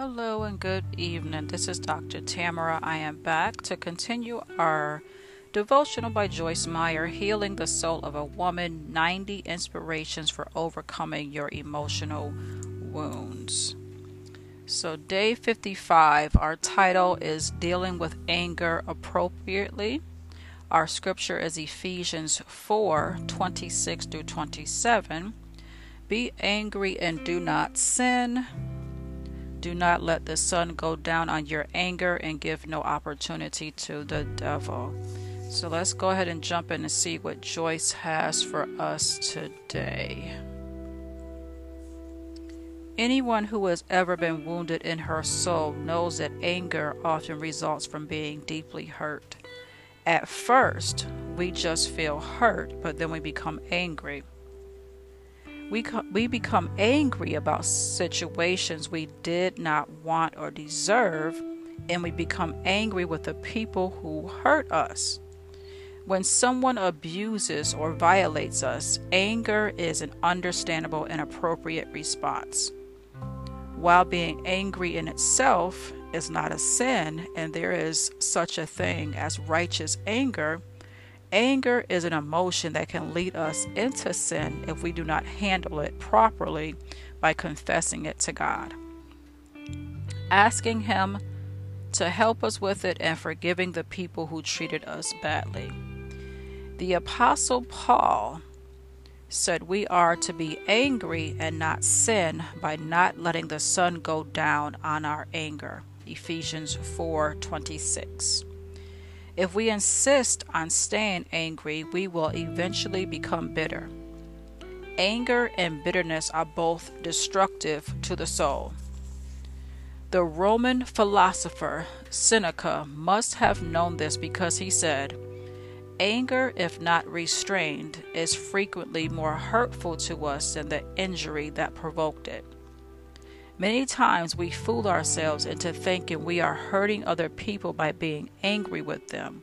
Hello and good evening. This is Dr. Tamara. I am back to continue our devotional by Joyce Meyer, Healing the Soul of a Woman 90 Inspirations for Overcoming Your Emotional Wounds. So, day 55, our title is Dealing with Anger Appropriately. Our scripture is Ephesians 4 26 through 27. Be angry and do not sin. Do not let the sun go down on your anger and give no opportunity to the devil. So let's go ahead and jump in and see what Joyce has for us today. Anyone who has ever been wounded in her soul knows that anger often results from being deeply hurt. At first, we just feel hurt, but then we become angry we, we become angry about situations we did not want or deserve, and we become angry with the people who hurt us. When someone abuses or violates us, anger is an understandable and appropriate response. While being angry in itself is not a sin, and there is such a thing as righteous anger, Anger is an emotion that can lead us into sin if we do not handle it properly by confessing it to God. Asking Him to help us with it and forgiving the people who treated us badly. The Apostle Paul said we are to be angry and not sin by not letting the sun go down on our anger. Ephesians 4:26. If we insist on staying angry, we will eventually become bitter. Anger and bitterness are both destructive to the soul. The Roman philosopher Seneca must have known this because he said, Anger, if not restrained, is frequently more hurtful to us than the injury that provoked it. Many times we fool ourselves into thinking we are hurting other people by being angry with them,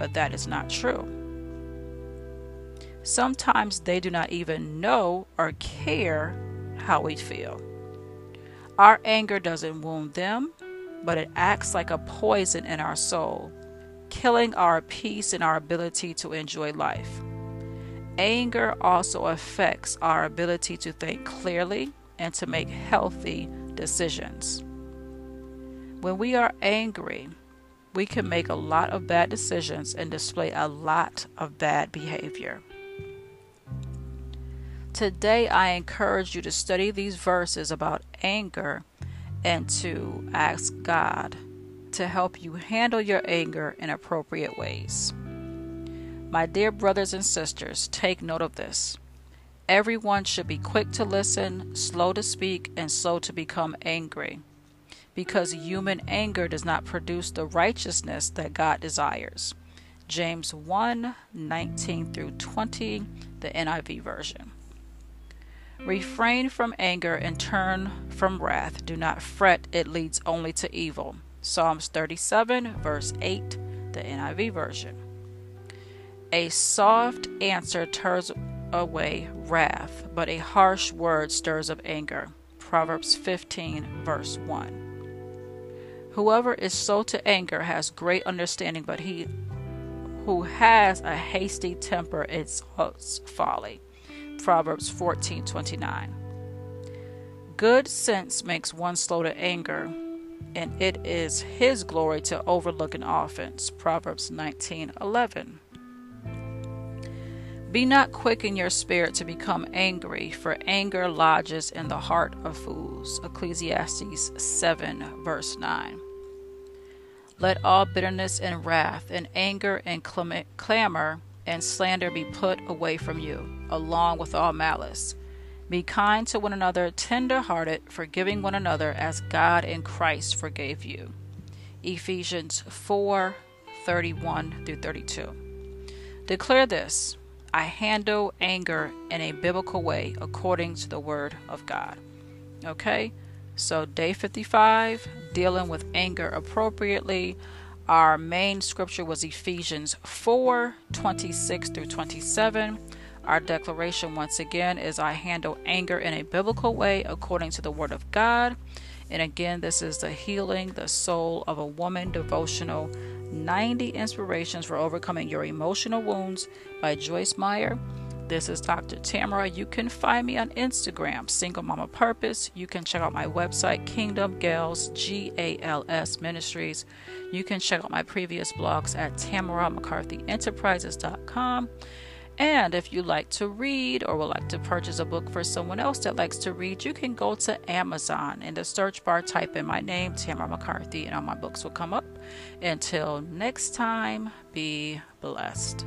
but that is not true. Sometimes they do not even know or care how we feel. Our anger doesn't wound them, but it acts like a poison in our soul, killing our peace and our ability to enjoy life. Anger also affects our ability to think clearly and to make healthy decisions. When we are angry, we can make a lot of bad decisions and display a lot of bad behavior. Today, I encourage you to study these verses about anger and to ask God to help you handle your anger in appropriate ways. My dear brothers and sisters, take note of this. Everyone should be quick to listen, slow to speak, and slow to become angry, because human anger does not produce the righteousness that God desires. James 1 19 through 20, the NIV version. Refrain from anger and turn from wrath. Do not fret, it leads only to evil. Psalms 37, verse 8, the NIV version. A soft answer turns away wrath, but a harsh word stirs up anger. Proverbs 15, verse 1. Whoever is slow to anger has great understanding, but he who has a hasty temper is folly. Proverbs 14:29. Good sense makes one slow to anger, and it is his glory to overlook an offense. Proverbs 19:11. Be not quick in your spirit to become angry, for anger lodges in the heart of fools. Ecclesiastes 7, verse 9. Let all bitterness and wrath and anger and clamor and slander be put away from you, along with all malice. Be kind to one another, tender hearted, forgiving one another as God in Christ forgave you. Ephesians 4 31 through 32. Declare this I handle anger in a biblical way according to the Word of God. Okay? So, day 55, dealing with anger appropriately. Our main scripture was Ephesians 4 26 through 27. Our declaration, once again, is I handle anger in a biblical way according to the Word of God. And again, this is the Healing the Soul of a Woman devotional 90 Inspirations for Overcoming Your Emotional Wounds by Joyce Meyer. This is Dr. Tamara. You can find me on Instagram, Single Mama Purpose. You can check out my website, Kingdom Gals, G A L S Ministries. You can check out my previous blogs at TamaraMcCarthyEnterprises.com. And if you like to read or would like to purchase a book for someone else that likes to read, you can go to Amazon. In the search bar, type in my name, Tamara McCarthy, and all my books will come up. Until next time, be blessed.